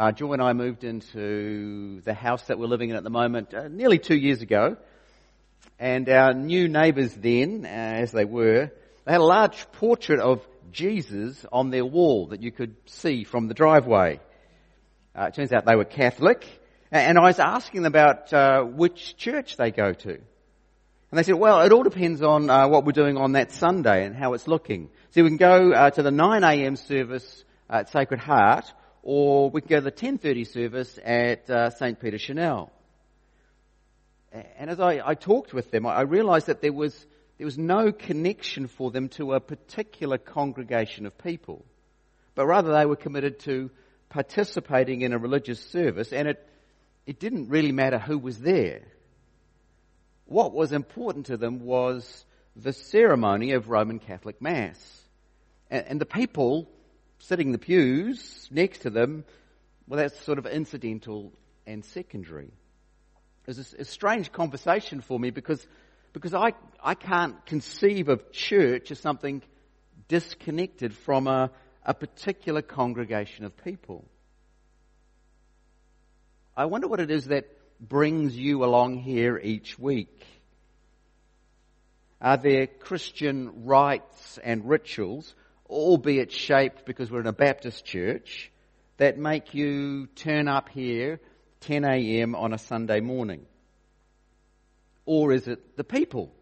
Uh, Joy and I moved into the house that we're living in at the moment uh, nearly two years ago. And our new neighbours then, uh, as they were, they had a large portrait of Jesus on their wall that you could see from the driveway. Uh, it turns out they were Catholic. And I was asking them about uh, which church they go to. And they said, well, it all depends on uh, what we're doing on that Sunday and how it's looking. So we can go to the 9am service at Sacred Heart, or we can go to the 10.30 service at uh, St. Peter Chanel. And as I, I talked with them, I realized that there was, there was no connection for them to a particular congregation of people, but rather they were committed to participating in a religious service, and it, it didn't really matter who was there. What was important to them was the ceremony of Roman Catholic Mass. And, and the people sitting in the pews next to them, well, that's sort of incidental and secondary. It was a, a strange conversation for me because, because I, I can't conceive of church as something disconnected from a, a particular congregation of people. I wonder what it is that brings you along here each week. Are there Christian rites and rituals albeit shaped because we're in a Baptist church, that make you turn up here 10 a.m. on a Sunday morning? Or is it the people,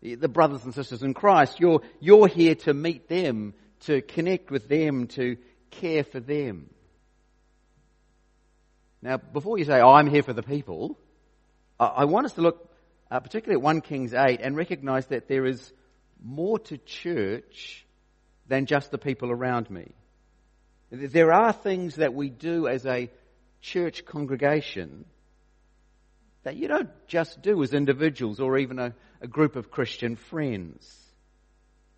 the brothers and sisters in Christ? You're, you're here to meet them, to connect with them, to care for them. Now, before you say, oh, I'm here for the people, I want us to look uh, particularly at 1 Kings 8 and recognize that there is more to church than just the people around me. There are things that we do as a church congregation that you don't just do as individuals or even a, a group of Christian friends.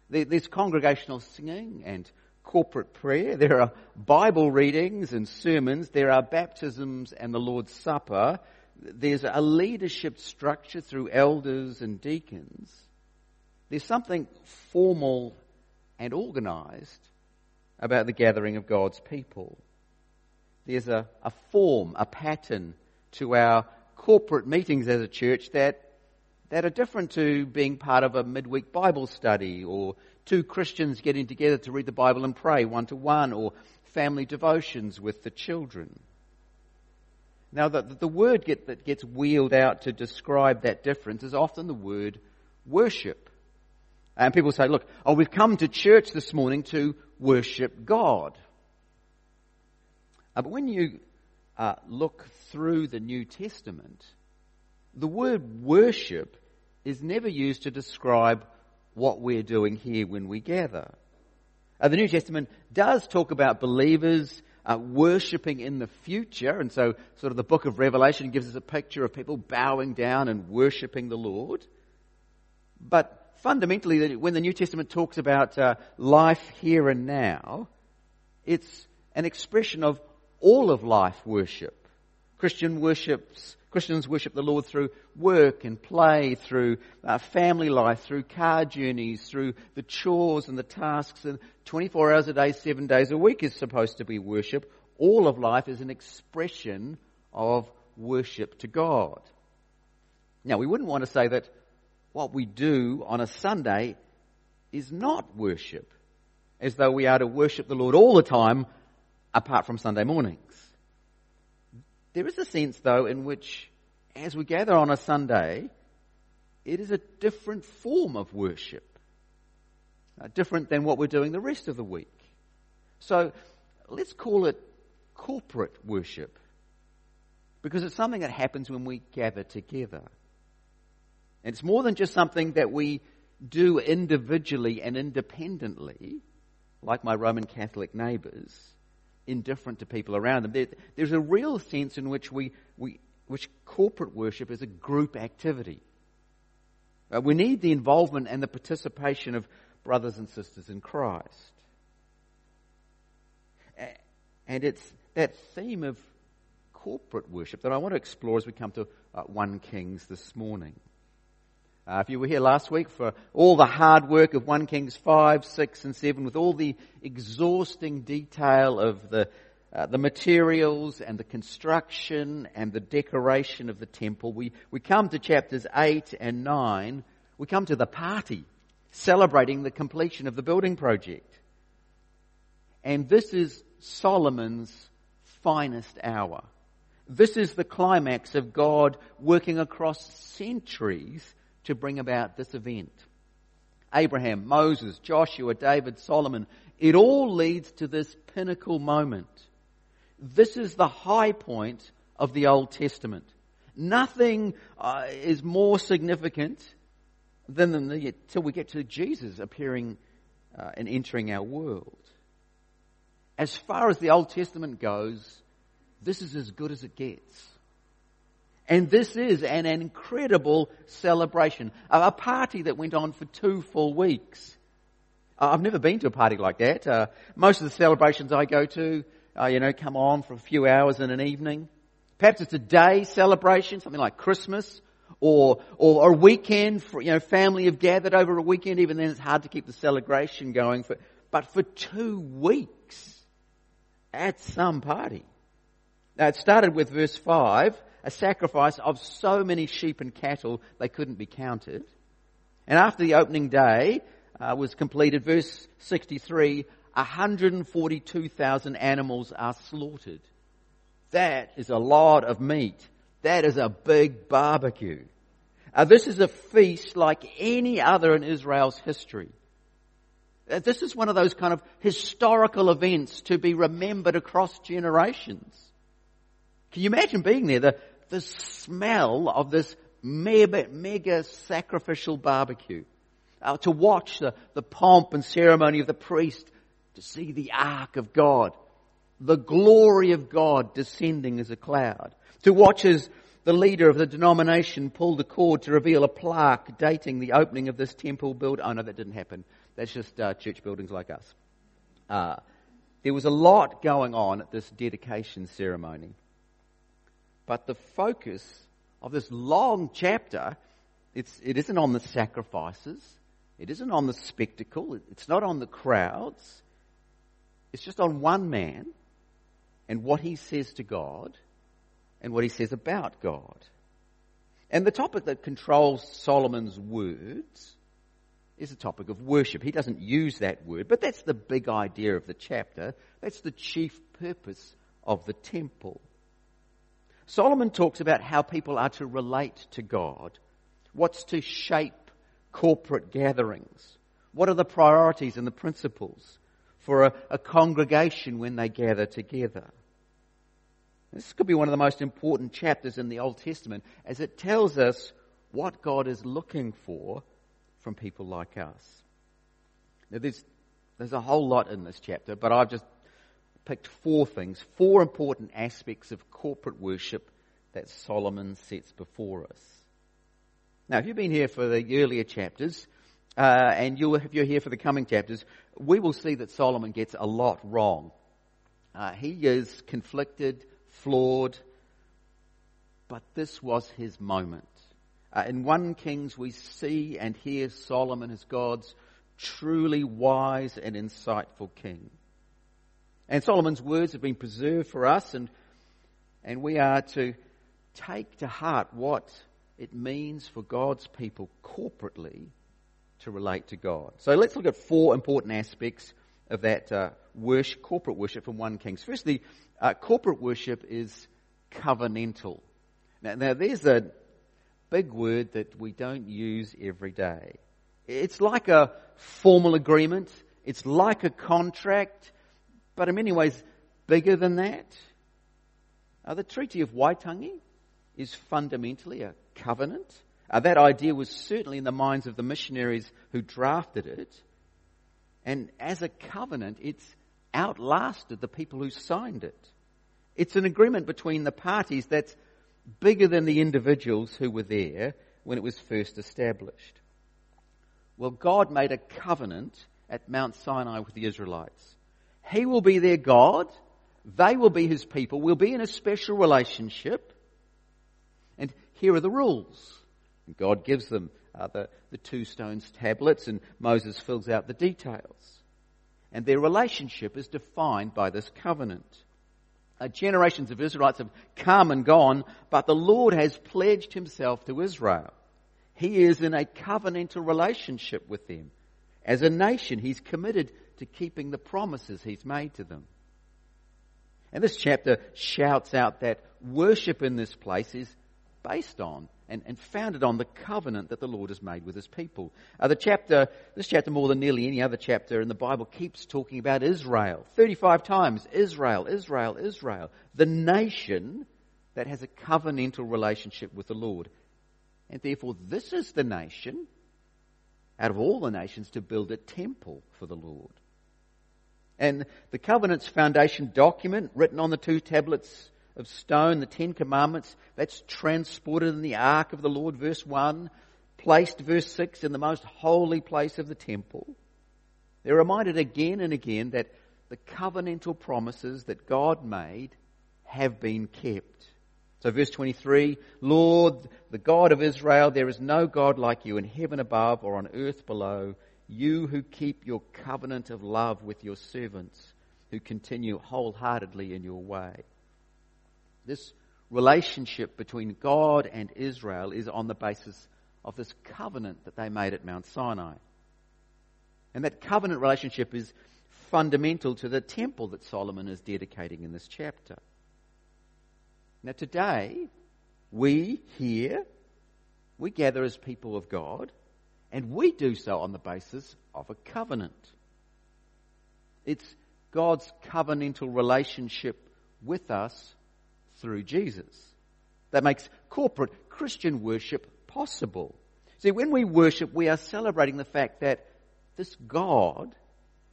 There's congregational singing and corporate prayer. There are Bible readings and sermons. There are baptisms and the Lord's Supper. There's a leadership structure through elders and deacons. There's something formal and organized about the gathering of God's people. There's a, a form, a pattern to our corporate meetings as a church that, that are different to being part of a midweek Bible study or two Christians getting together to read the Bible and pray one to one or family devotions with the children. Now, the, the word get, that gets wheeled out to describe that difference is often the word worship. And people say, look, oh, we've come to church this morning to worship God. Uh, but when you uh, look through the New Testament, the word worship is never used to describe what we're doing here when we gather. Uh, the New Testament does talk about believers uh, worshipping in the future, and so sort of the book of Revelation gives us a picture of people bowing down and worshipping the Lord. But fundamentally, when the New Testament talks about uh, life here and now, it's an expression of all of life worship. Christian worships, Christians worship the Lord through work and play, through uh, family life, through car journeys, through the chores and the tasks. And 24 hours a day, seven days a week is supposed to be worship. All of life is an expression of worship to God. Now, we wouldn't want to say that what we do on a Sunday is not worship, as though we are to worship the Lord all the time apart from Sunday mornings. There is a sense, though, in which as we gather on a Sunday, it is a different form of worship, uh, different than what we're doing the rest of the week. So let's call it corporate worship, because it's something that happens when we gather together. And it's more than just something that we do individually and independently, like my Roman Catholic neighbours, indifferent to people around them. There, there's a real sense in which we, we which corporate worship is a group activity. Uh, we need the involvement and the participation of brothers and sisters in Christ. And it's that theme of corporate worship that I want to explore as we come to uh, 1 Kings this morning. Uh, if you were here last week for all the hard work of 1 Kings 5, 6 and 7 with all the exhausting detail of the, uh, the materials and the construction and the decoration of the temple. We, we come to chapters 8 and 9. We come to the party celebrating the completion of the building project. And this is Solomon's finest hour. This is the climax of God working across centuries to bring about this event. Abraham, Moses, Joshua, David, Solomon, it all leads to this pinnacle moment. This is the high point of the Old Testament. Nothing uh, is more significant than until we get to Jesus appearing uh, and entering our world. As far as the Old Testament goes, this is as good as it gets. And this is an incredible celebration. A party that went on for two full weeks. I've never been to a party like that. Uh, most of the celebrations I go to, uh, you know, come on for a few hours in an evening. Perhaps it's a day celebration, something like Christmas, or, or a weekend for, you know, family have gathered over a weekend, even then it's hard to keep the celebration going for, but for two weeks at some party. Now it started with verse 5, a sacrifice of so many sheep and cattle they couldn't be counted. And after the opening day uh, was completed, verse 63, 142,000 animals are slaughtered. That is a lot of meat. That is a big barbecue. Uh, this is a feast like any other in Israel's history. Uh, this is one of those kind of historical events to be remembered across generations. Can you imagine being there? The, the smell of this mega, mega sacrificial barbecue. Uh, to watch the, the pomp and ceremony of the priest to see the ark of God, the glory of God descending as a cloud, to watch as the leader of the denomination pulled the cord to reveal a plaque dating the opening of this temple build. Oh no, that didn't happen. That's just uh, church buildings like us. Uh, there was a lot going on at this dedication ceremony. But the focus of this long chapter, it's, it isn't on the sacrifices. It isn't on the spectacle. It's not on the crowds. It's just on one man and what he says to God and what he says about God. And the topic that controls Solomon's words is the topic of worship. He doesn't use that word, but that's the big idea of the chapter. That's the chief purpose of the temple. Solomon talks about how people are to relate to God, what's to shape corporate gatherings, what are the priorities and the principles, for a, a congregation when they gather together. This could be one of the most important chapters in the Old Testament as it tells us what God is looking for from people like us. Now there's, there's a whole lot in this chapter, but I've just picked four things, four important aspects of corporate worship that Solomon sets before us. Now, if you've been here for the earlier chapters, uh, and you, if you're here for the coming chapters, we will see that Solomon gets a lot wrong. Uh, he is conflicted, flawed, but this was his moment. Uh, in 1 Kings, we see and hear Solomon as God's truly wise and insightful king. And Solomon's words have been preserved for us, and, and we are to take to heart what it means for God's people corporately to relate to God. So let's look at four important aspects of that uh, worship, corporate worship from 1 Kings. Firstly, uh, corporate worship is covenantal. Now, now, there's a big word that we don't use every day. It's like a formal agreement. It's like a contract, but in many ways bigger than that. Uh, the Treaty of Waitangi is fundamentally a covenant. Uh, that idea was certainly in the minds of the missionaries who drafted it. And as a covenant, it's outlasted the people who signed it. It's an agreement between the parties that's bigger than the individuals who were there when it was first established. Well, God made a covenant at Mount Sinai with the Israelites. He will be their God. They will be his people. We'll be in a special relationship. And here are the rules. And God gives them uh, the, the two stones tablets and Moses fills out the details. And their relationship is defined by this covenant. Uh, generations of Israelites have come and gone, but the Lord has pledged himself to Israel. He is in a covenantal relationship with them. As a nation, he's committed to keeping the promises he's made to them. And this chapter shouts out that worship in this place is based on and, and founded on the covenant that the Lord has made with his people. Uh, the chapter, this chapter more than nearly any other chapter in the Bible keeps talking about Israel. 35 times, Israel, Israel, Israel. The nation that has a covenantal relationship with the Lord. And therefore this is the nation, out of all the nations, to build a temple for the Lord. And the covenant's foundation document, written on the two tablets of stone, the Ten Commandments, that's transported in the ark of the Lord, verse 1, placed, verse 6, in the most holy place of the temple. They're reminded again and again that the covenantal promises that God made have been kept. So verse 23, Lord, the God of Israel, there is no God like you in heaven above or on earth below, you who keep your covenant of love with your servants, who continue wholeheartedly in your way. This relationship between God and Israel is on the basis of this covenant that they made at Mount Sinai. And that covenant relationship is fundamental to the temple that Solomon is dedicating in this chapter. Now, today, we here, we gather as people of God, and we do so on the basis of a covenant. It's God's covenantal relationship with us through Jesus. That makes corporate Christian worship possible. See, when we worship, we are celebrating the fact that this God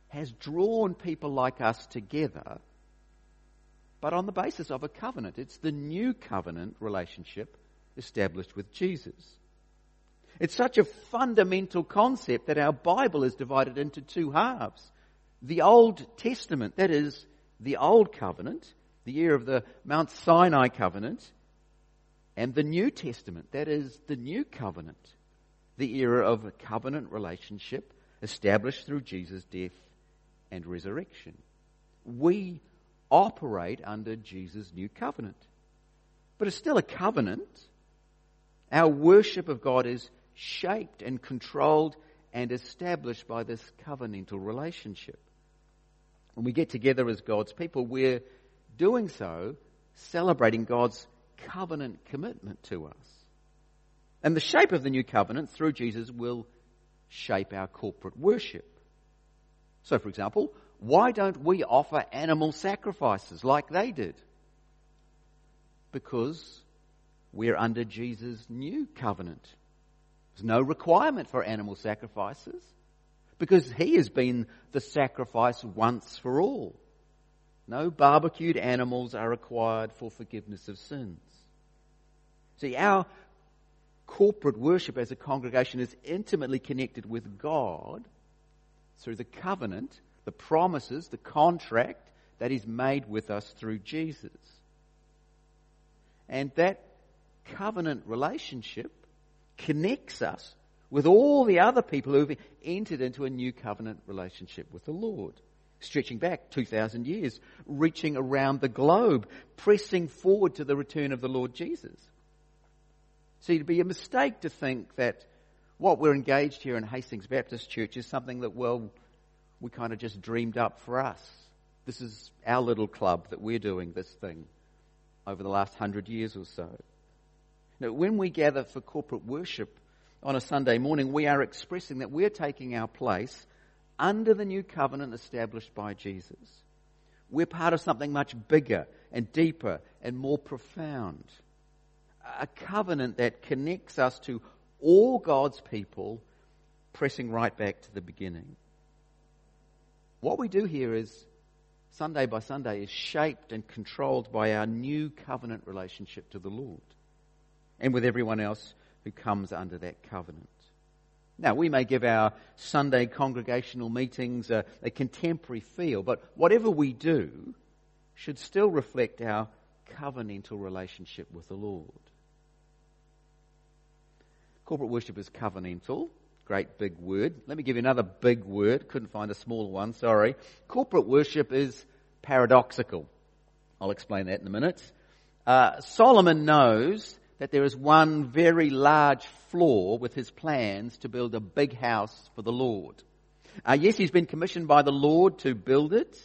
has drawn people like us together, but on the basis of a covenant. It's the new covenant relationship established with Jesus. It's such a fundamental concept that our Bible is divided into two halves. The Old Testament, that is, the Old Covenant, the year of the Mount Sinai covenant, and the New Testament, that is the New Covenant, the era of a covenant relationship established through Jesus' death and resurrection. We operate under Jesus' new covenant. But it's still a covenant. Our worship of God is shaped and controlled and established by this covenantal relationship. When we get together as God's people, we're doing so, celebrating God's covenant commitment to us. And the shape of the new covenant through Jesus will shape our corporate worship. So, for example, why don't we offer animal sacrifices like they did? Because we're under Jesus' new covenant. There's no requirement for animal sacrifices because he has been the sacrifice once for all. No barbecued animals are required for forgiveness of sins. See, our corporate worship as a congregation is intimately connected with God through the covenant, the promises, the contract that is made with us through Jesus. And that covenant relationship connects us with all the other people who've entered into a new covenant relationship with the Lord stretching back 2,000 years, reaching around the globe, pressing forward to the return of the Lord Jesus. See, it'd be a mistake to think that what we're engaged here in Hastings Baptist Church is something that, well, we kind of just dreamed up for us. This is our little club that we're doing this thing over the last hundred years or so. Now, when we gather for corporate worship on a Sunday morning, we are expressing that we're taking our place under the new covenant established by Jesus. We're part of something much bigger and deeper and more profound. A covenant that connects us to all God's people, pressing right back to the beginning. What we do here is, Sunday by Sunday, is shaped and controlled by our new covenant relationship to the Lord and with everyone else who comes under that covenant. Now, we may give our Sunday congregational meetings a, a, contemporary feel, but whatever we do should still reflect our covenantal relationship with the Lord. Corporate worship is covenantal. Great big word. Let me give you another big word. Couldn't find a smaller one, sorry. Corporate worship is paradoxical. I'll explain that in a minute. Uh, Solomon knows that there is one very large flaw with his plans to build a big house for the Lord. Uh, yes, he's been commissioned by the Lord to build it.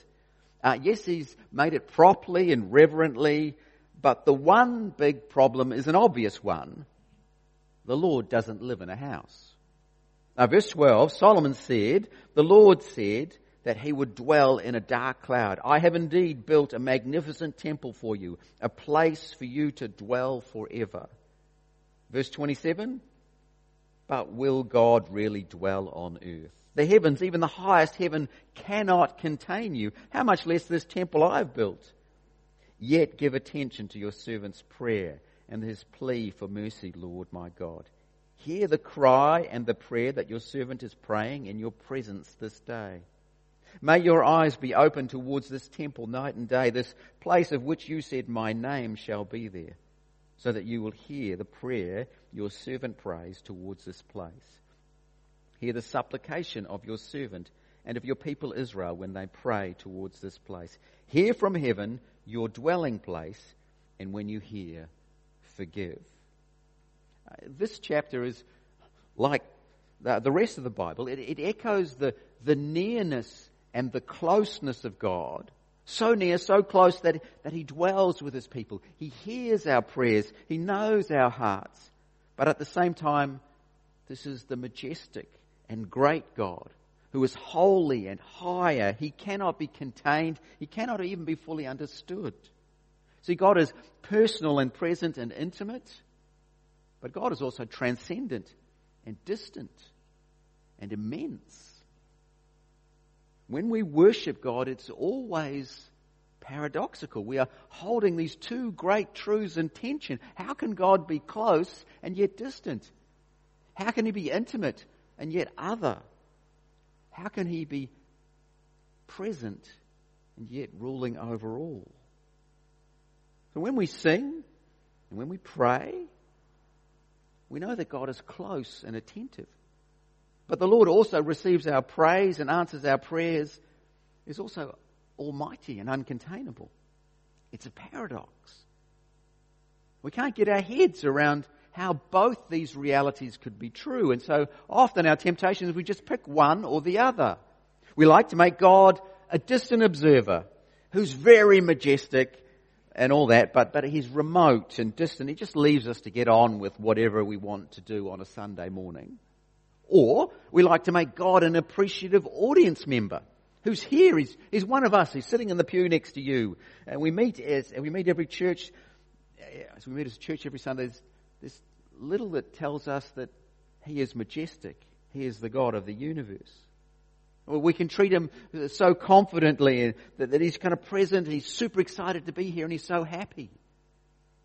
Uh, yes, he's made it properly and reverently, but the one big problem is an obvious one. The Lord doesn't live in a house. Now, verse 12, Solomon said, the Lord said that he would dwell in a dark cloud. I have indeed built a magnificent temple for you, a place for you to dwell forever. Verse 27, but will God really dwell on earth? The heavens, even the highest heaven, cannot contain you. How much less this temple I've built? Yet give attention to your servant's prayer and his plea for mercy, Lord my God. Hear the cry and the prayer that your servant is praying in your presence this day. May your eyes be open towards this temple night and day, this place of which you said, My name shall be there, so that you will hear the prayer your servant prays towards this place. Hear the supplication of your servant and of your people Israel when they pray towards this place. Hear from heaven your dwelling place, and when you hear, forgive. Uh, this chapter is like the, rest of the Bible. It, it echoes the, the nearness and the closeness of God. So near, so close that, that He dwells with His people. He hears our prayers. He knows our hearts. But at the same time, this is the majestic and great God who is holy and higher. He cannot be contained. He cannot even be fully understood. See, God is personal and present and intimate, but God is also transcendent and distant and immense. When we worship God, it's always paradoxical. We are holding these two great truths in tension. How can God be close and yet distant? How can He be intimate and yet other? How can he be present and yet ruling over all? So when we sing and when we pray, we know that God is close and attentive. But the Lord also receives our praise and answers our prayers, is also almighty and uncontainable. It's a paradox. We can't get our heads around how both these realities could be true. And so often our temptation is we just pick one or the other. We like to make God a distant observer who's very majestic and all that, but, but he's remote and distant. He just leaves us to get on with whatever we want to do on a Sunday morning. Or we like to make God an appreciative audience member who's here. He's, he's one of us. He's sitting in the pew next to you. And we meet as, and we meet every church, eh, as we meet as a church every Sunday, there's, there's little that tells us that He is majestic. He is the God of the universe. we can treat Him so confidently that, that He's kind of present, He's super excited to be here, and He's so happy.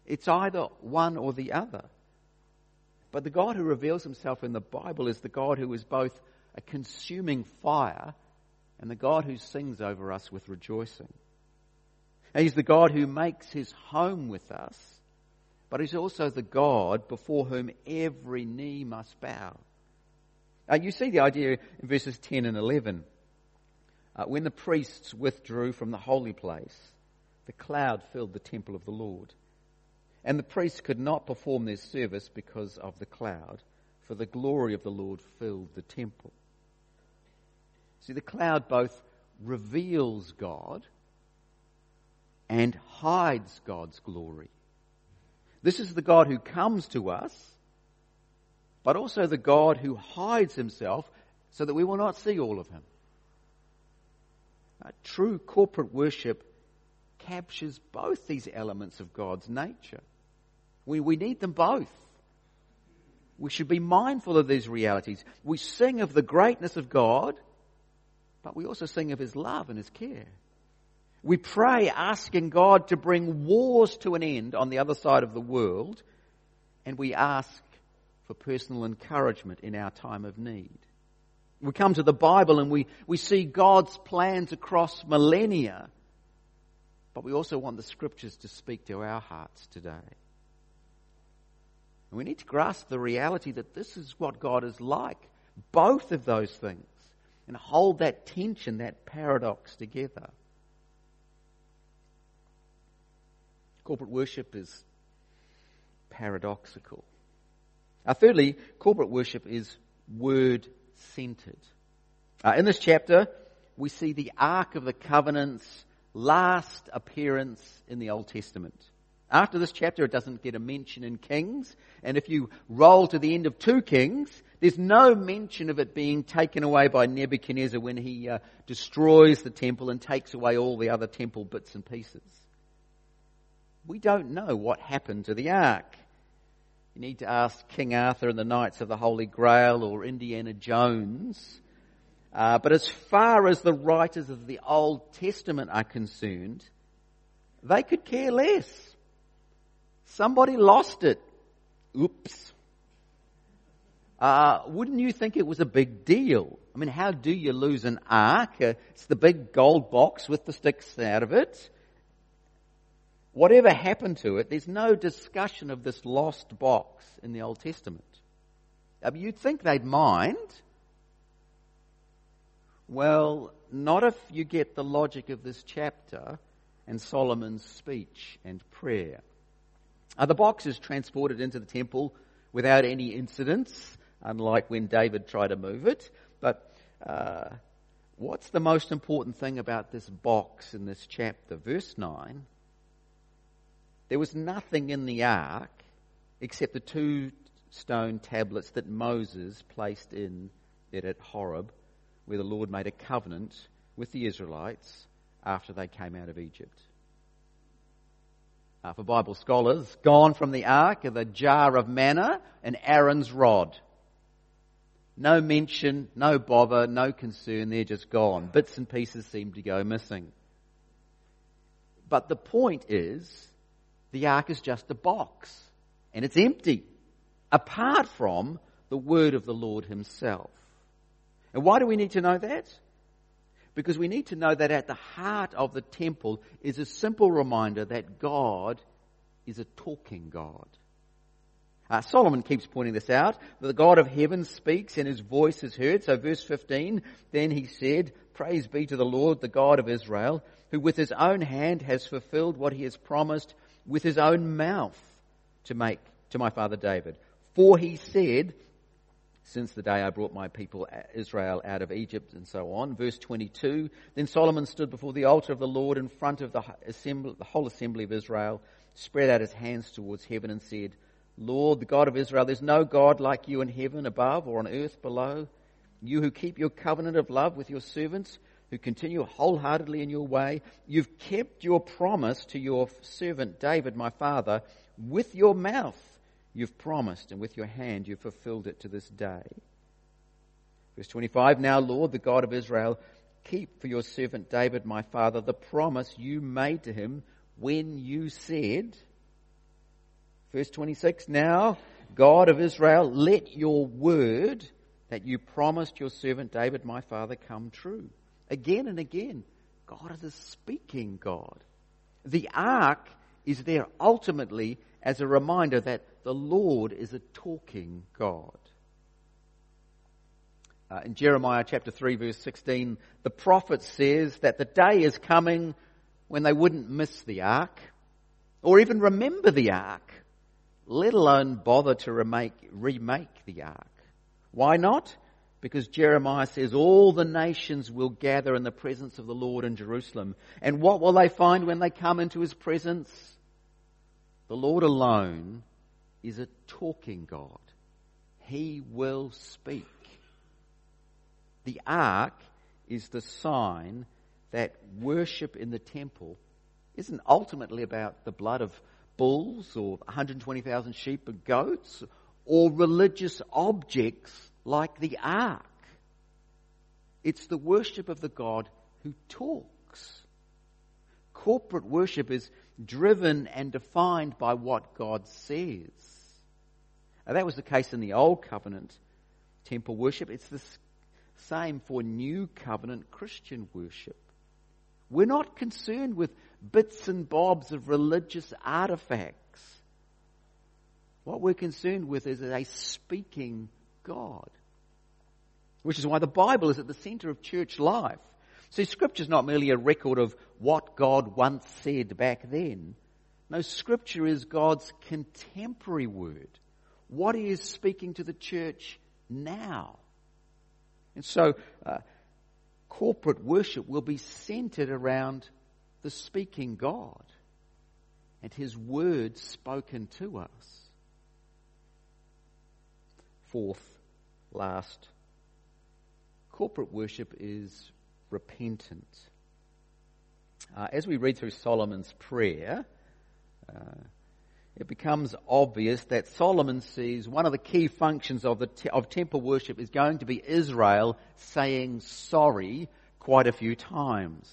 It's either one or the other. But the God who reveals Himself in the Bible is the God who is both a consuming fire and the God who sings over us with rejoicing. And he's the God who makes his home with us but he's also the God before whom every knee must bow. You see the idea in verses 10 and 11. Uh, when the priests withdrew from the holy place, the cloud filled the temple of the Lord. And the priests could not perform their service because of the cloud, for the glory of the Lord filled the temple. See, the cloud both reveals God and hides God's glory. This is the God who comes to us, but also the God who hides himself so that we will not see all of him. true corporate worship captures both these elements of God's nature. We, we need them both. We should be mindful of these realities. We sing of the greatness of God, but we also sing of His love and His care. We pray asking God to bring wars to an end on the other side of the world, and we ask for personal encouragement in our time of need. We come to the Bible and we, we see God's plans across millennia, but we also want the scriptures to speak to our hearts today. And we need to grasp the reality that this is what God is like, both of those things, and hold that tension, that paradox together. Corporate worship is paradoxical. Uh, thirdly, corporate worship is word centered. Uh, in this chapter, we see the Ark of the Covenant's last appearance in the Old Testament. After this chapter, it doesn't get a mention in Kings. And if you roll to the end of 2 Kings, there's no mention of it being taken away by Nebuchadnezzar when he uh, destroys the temple and takes away all the other temple bits and pieces. We don't know what happened to the ark. You need to ask King Arthur and the Knights of the Holy Grail or Indiana Jones. Uh, but as far as the writers of the Old Testament are concerned, they could care less. Somebody lost it. Oops. Uh, wouldn't you think it was a big deal? I mean, how do you lose an ark? Uh, it's the big gold box with the sticks out of it. Whatever happened to it, there's no discussion of this lost box in the Old Testament. I mean, you'd think they'd mind. Well, not if you get the logic of this chapter and Solomon's speech and prayer. Uh, the box is transported into the temple without any incidents, unlike when David tried to move it. But uh, what's the most important thing about this box in this chapter? Verse 9 there was nothing in the ark except the two stone tablets that Moses placed in it at Horeb, where the Lord made a covenant with the Israelites after they came out of Egypt. Uh, for Bible scholars, gone from the ark are the jar of manna and Aaron's rod. No mention, no bother, no concern, they're just gone. Bits and pieces seem to go missing. But the point is, the ark is just a box and it's empty apart from the word of the Lord himself. And why do we need to know that? Because we need to know that at the heart of the temple is a simple reminder that God is a talking God. Uh, Solomon keeps pointing this out. The God of heaven speaks and his voice is heard. So verse 15, then he said, Praise be to the Lord, the God of Israel, who with his own hand has fulfilled what he has promised with his own mouth to make to my father David. For he said, since the day I brought my people uh, Israel out of Egypt and so on. Verse 22, then Solomon stood before the altar of the Lord in front of the, assembly, the whole assembly of Israel, spread out his hands towards heaven and said, Lord, the God of Israel, there's no God like you in heaven above or on earth below. You who keep your covenant of love with your servants, who continue wholeheartedly in your way. You've kept your promise to your servant David, my father. With your mouth you've promised, and with your hand you've fulfilled it to this day. Verse 25 Now, Lord, the God of Israel, keep for your servant David, my father, the promise you made to him when you said, Verse 26 Now, God of Israel, let your word that you promised your servant David, my father, come true again and again. God is a speaking God. The ark is there ultimately as a reminder that the Lord is a talking God. Uh, in Jeremiah chapter 3 verse 16, the prophet says that the day is coming when they wouldn't miss the ark or even remember the ark, let alone bother to remake, remake the ark. Why not? because Jeremiah says all the nations will gather in the presence of the Lord in Jerusalem. And what will they find when they come into his presence? The Lord alone is a talking God. He will speak. The ark is the sign that worship in the temple isn't ultimately about the blood of bulls or 120,000 sheep and goats or religious objects like the ark. It's the worship of the God who talks. Corporate worship is driven and defined by what God says. Now, that was the case in the Old Covenant temple worship. It's the same for New Covenant Christian worship. We're not concerned with bits and bobs of religious artifacts. What we're concerned with is a speaking God. Which is why the Bible is at the center of church life. See, Scripture is not merely a record of what God once said back then. No, Scripture is God's contemporary word. What He is speaking to the church now. And so, uh, corporate worship will be centered around the speaking God and His word spoken to us. Fourth, last, corporate worship is repentant. Uh, as we read through Solomon's prayer, uh, it becomes obvious that Solomon sees one of the key functions of, the te- of temple worship is going to be Israel saying sorry quite a few times.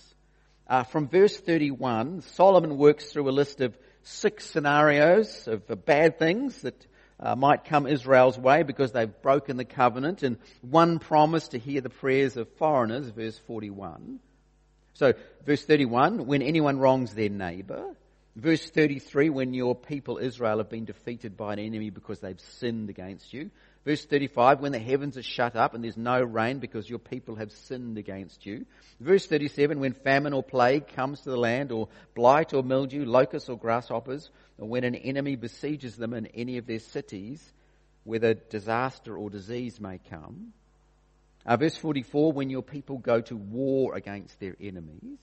Uh, from verse 31, Solomon works through a list of six scenarios of uh, bad things that uh, might come Israel's way because they've broken the covenant, and one promise to hear the prayers of foreigners, verse 41. So, verse 31, when anyone wrongs their neighbour. Verse 33, when your people Israel have been defeated by an enemy because they've sinned against you. Verse 35, when the heavens are shut up and there's no rain because your people have sinned against you. Verse 37, when famine or plague comes to the land, or blight or mildew, locusts or grasshoppers, when an enemy besieges them in any of their cities, whether disaster or disease may come. Uh, verse 44, when your people go to war against their enemies.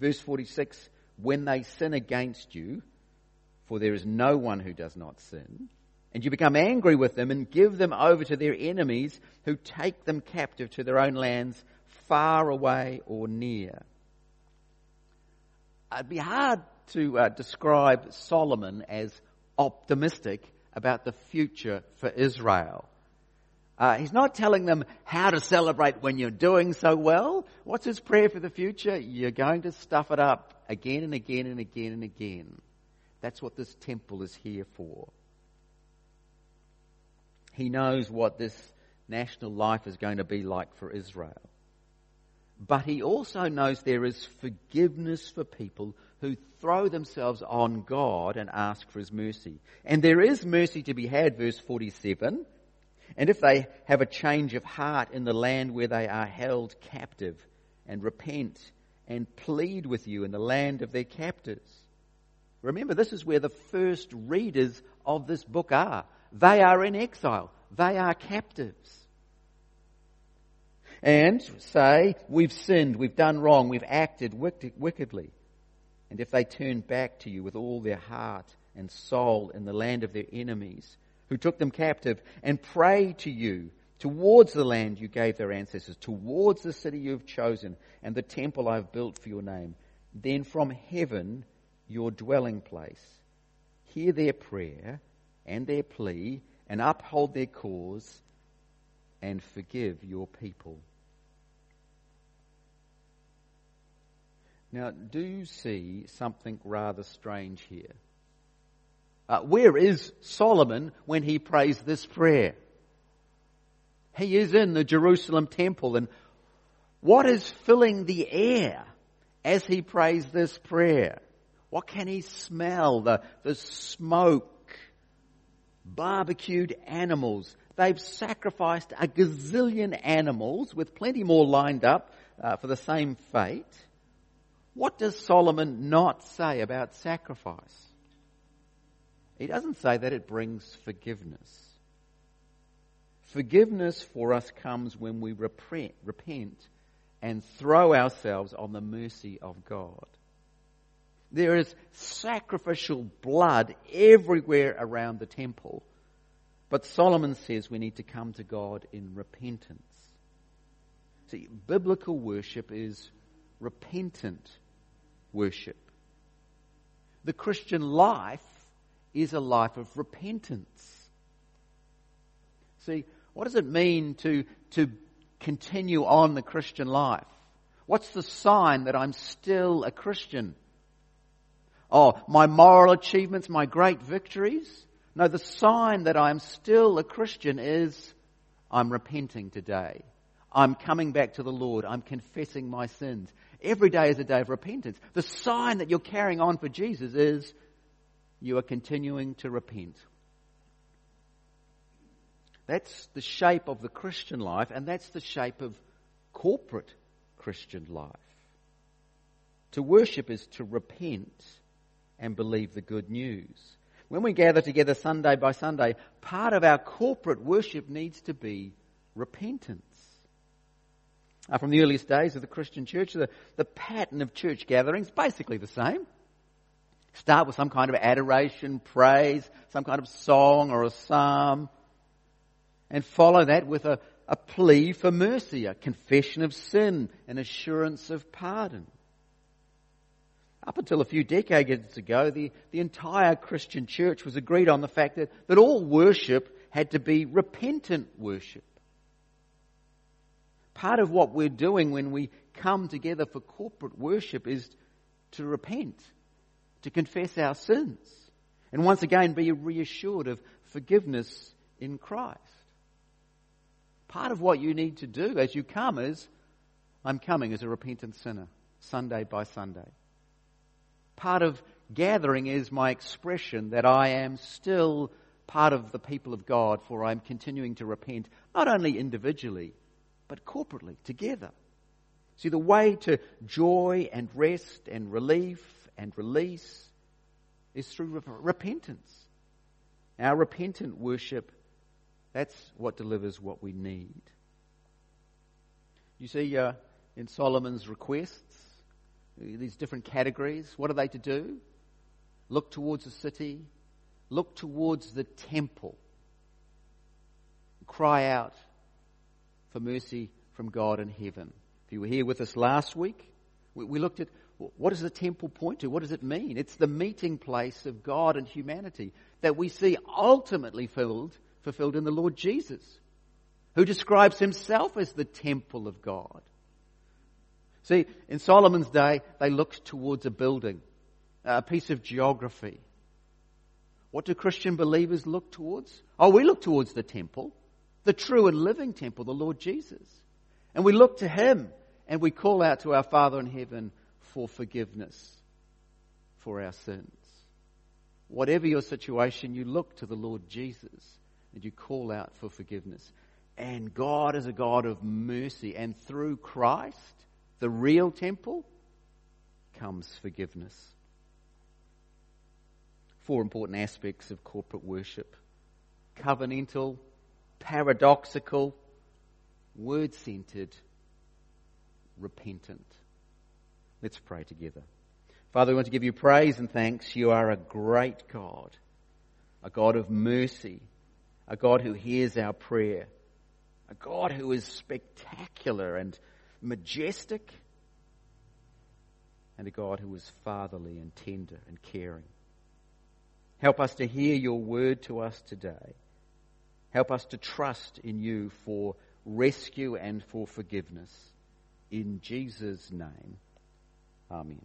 Verse 46, when they sin against you, for there is no one who does not sin, and you become angry with them and give them over to their enemies who take them captive to their own lands, far away or near. It'd be hard to uh, describe Solomon as optimistic about the future for Israel. Uh, he's not telling them how to celebrate when you're doing so well. What's his prayer for the future? You're going to stuff it up again and again and again and again. That's what this temple is here for. He knows what this national life is going to be like for Israel. But he also knows there is forgiveness for people who throw themselves on God and ask for his mercy. And there is mercy to be had, verse 47 and if they have a change of heart in the land where they are held captive, and repent and plead with you in the land of their captors. Remember, this is where the first readers of this book are. They are in exile. They are captives. And say, we've sinned, we've done wrong, we've acted wickedly. And if they turn back to you with all their heart and soul in the land of their enemies, who took them captive, and pray to you towards the land you gave their ancestors, towards the city you have chosen, and the temple I have built for your name. Then from heaven, your dwelling place, hear their prayer and their plea, and uphold their cause, and forgive your people. Now, do you see something rather strange here? Uh, where is Solomon when he prays this prayer? He is in the Jerusalem temple and what is filling the air as he prays this prayer? What can he smell? The, the smoke, barbecued animals. They've sacrificed a gazillion animals with plenty more lined up uh, for the same fate. What does Solomon not say about sacrifice? He doesn't say that it brings forgiveness. Forgiveness for us comes when we repent, and throw ourselves on the mercy of God. There is sacrificial blood everywhere around the temple. But Solomon says we need to come to God in repentance. See, biblical worship is repentant worship. The Christian life is a life of repentance. See, what does it mean to, to continue on the Christian life? What's the sign that I'm still a Christian? Oh, my moral achievements, my great victories? No, the sign that I'm still a Christian is I'm repenting today. I'm coming back to the Lord. I'm confessing my sins. Every day is a day of repentance. The sign that you're carrying on for Jesus is you are continuing to repent. That's the shape of the Christian life, and that's the shape of corporate Christian life. To worship is to repent and believe the good news. When we gather together Sunday by Sunday, part of our corporate worship needs to be repentance. Uh, from the earliest days of the Christian church, the, the pattern of church gatherings basically the same. Start with some kind of adoration, praise, some kind of song or a psalm, and follow that with a, a plea for mercy, a confession of sin, an assurance of pardon. Up until a few decades ago, the, the entire Christian church was agreed on the fact that, that all worship had to be repentant worship. Part of what we're doing when we come together for corporate worship is to repent, to confess our sins, and once again be reassured of forgiveness in Christ. Part of what you need to do as you come is, I'm coming as a repentant sinner, Sunday by Sunday part of gathering is my expression that I am still part of the people of God, for I'm continuing to repent, not only individually, but corporately, together. See, the way to joy and rest and relief and release is through repentance. Our repentant worship, that's what delivers what we need. You see, uh, in Solomon's requests, these different categories. What are they to do? Look towards the city, look towards the temple, cry out for mercy from God in heaven. If you were here with us last week, we, looked at what does the temple point to? What does it mean? It's the meeting place of God and humanity that we see ultimately filled, fulfilled in the Lord Jesus, who describes himself as the temple of God. See, in Solomon's day, they looked towards a building, a piece of geography. What do Christian believers look towards? Oh, we look towards the temple, the true and living temple, the Lord Jesus. And we look to Him and we call out to our Father in heaven for forgiveness for our sins. Whatever your situation, you look to the Lord Jesus and you call out for forgiveness. And God is a God of mercy. And through Christ, the real temple, comes forgiveness. Four important aspects of corporate worship covenantal, paradoxical, word centered, repentant. Let's pray together. Father, we want to give you praise and thanks. You are a great God, a God of mercy, a God who hears our prayer, a God who is spectacular and majestic, and a God who is fatherly and tender and caring. Help us to hear your word to us today. Help us to trust in you for rescue and for forgiveness. In Jesus' name, Amen.